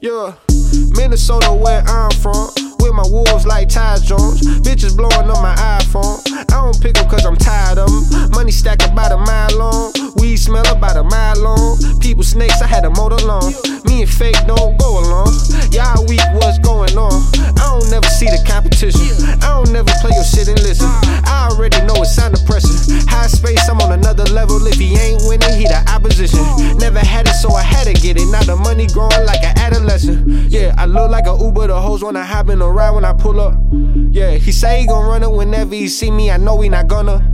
Minnesota, where I'm from. With my wolves like Tyus Jones. Bitches blowing up my iPhone. I don't pick up cause I'm tired of them. Money stacked about a mile long. Weed smell about a mile long. People snakes, I had a motor long. Me and fake don't go along. Y'all weak, what's going on? I don't never see the competition. I don't never play your shit and listen. I already know it sound depressing. High space, I'm on another level. If he ain't winning, he the opposition. Never had it, so I had to get it. Now the money growing like. Yeah, I look like a Uber. The hoes wanna hop in a ride when I pull up. Yeah, he say he gon' run it whenever he see me. I know he not gonna.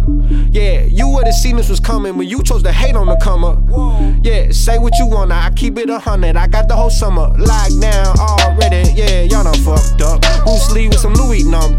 Yeah, you would've seen this was coming when you chose to hate on the come up. Yeah, say what you wanna. I keep it a hundred. I got the whole summer locked down already. Yeah, y'all done fucked up. Bruce Lee with some Louis numb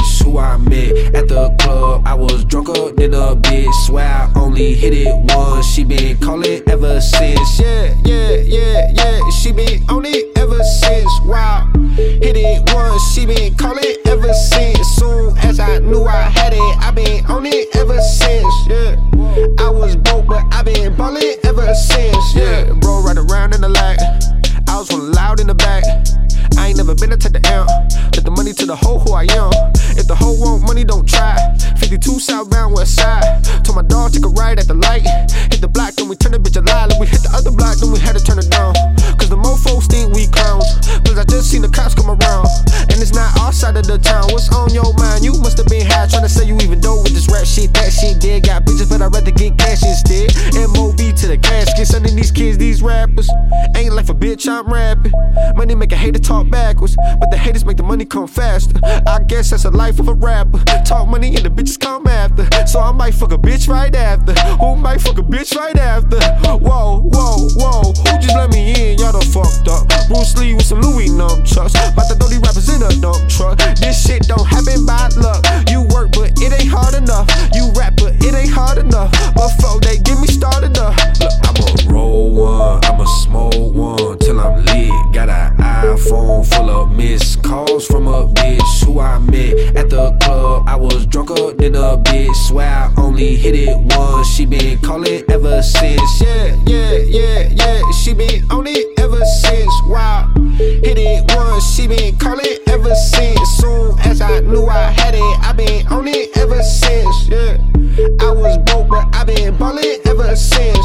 bitch who I met at the club. I was drunker than a bitch. Swear I only hit it once. She been calling ever since. Yeah, yeah, yeah, yeah. She been on it ever since. Wow. Hit it once, she been calling ever since. Soon as I knew I had it, I been on it ever since. Yeah. I was broke, but I been ballin' ever since. Yeah. Bro, right around in the lag. I was one loud in the back. I ain't never been to take the amp. Let the money to the hoe who I am. Money, don't try. 52 southbound west side. Told my dog take a ride at the light. Hit the block, then we turn the bitch alive. Then we hit the other block, then we had to turn it down. Cause the mofos think we clowns. Cause I just seen the cops come around. And it's not our side of the town. What's on your mind? You must have been high trying to say you even dope with this rap shit. That shit did Got bitches, but I'd rather bitch, I'm rapping. Money make a hater talk backwards. But the haters make the money come faster. I guess that's the life of a rapper. Talk money and the bitches come after. So I might fuck a bitch right after. Who might fuck a bitch right after? Whoa, whoa, whoa. Who just let me in? Y'all done fucked up. Bruce Lee with some Louis nunchucks. About than a bitch. Swear I only hit it once. She been calling ever since. Yeah, yeah, yeah, yeah. She been on it ever since. Wow. Hit it once, she been calling ever since. Soon as I knew I had it, I been on it ever since. Yeah. I was broke, but I been ballin' ever since.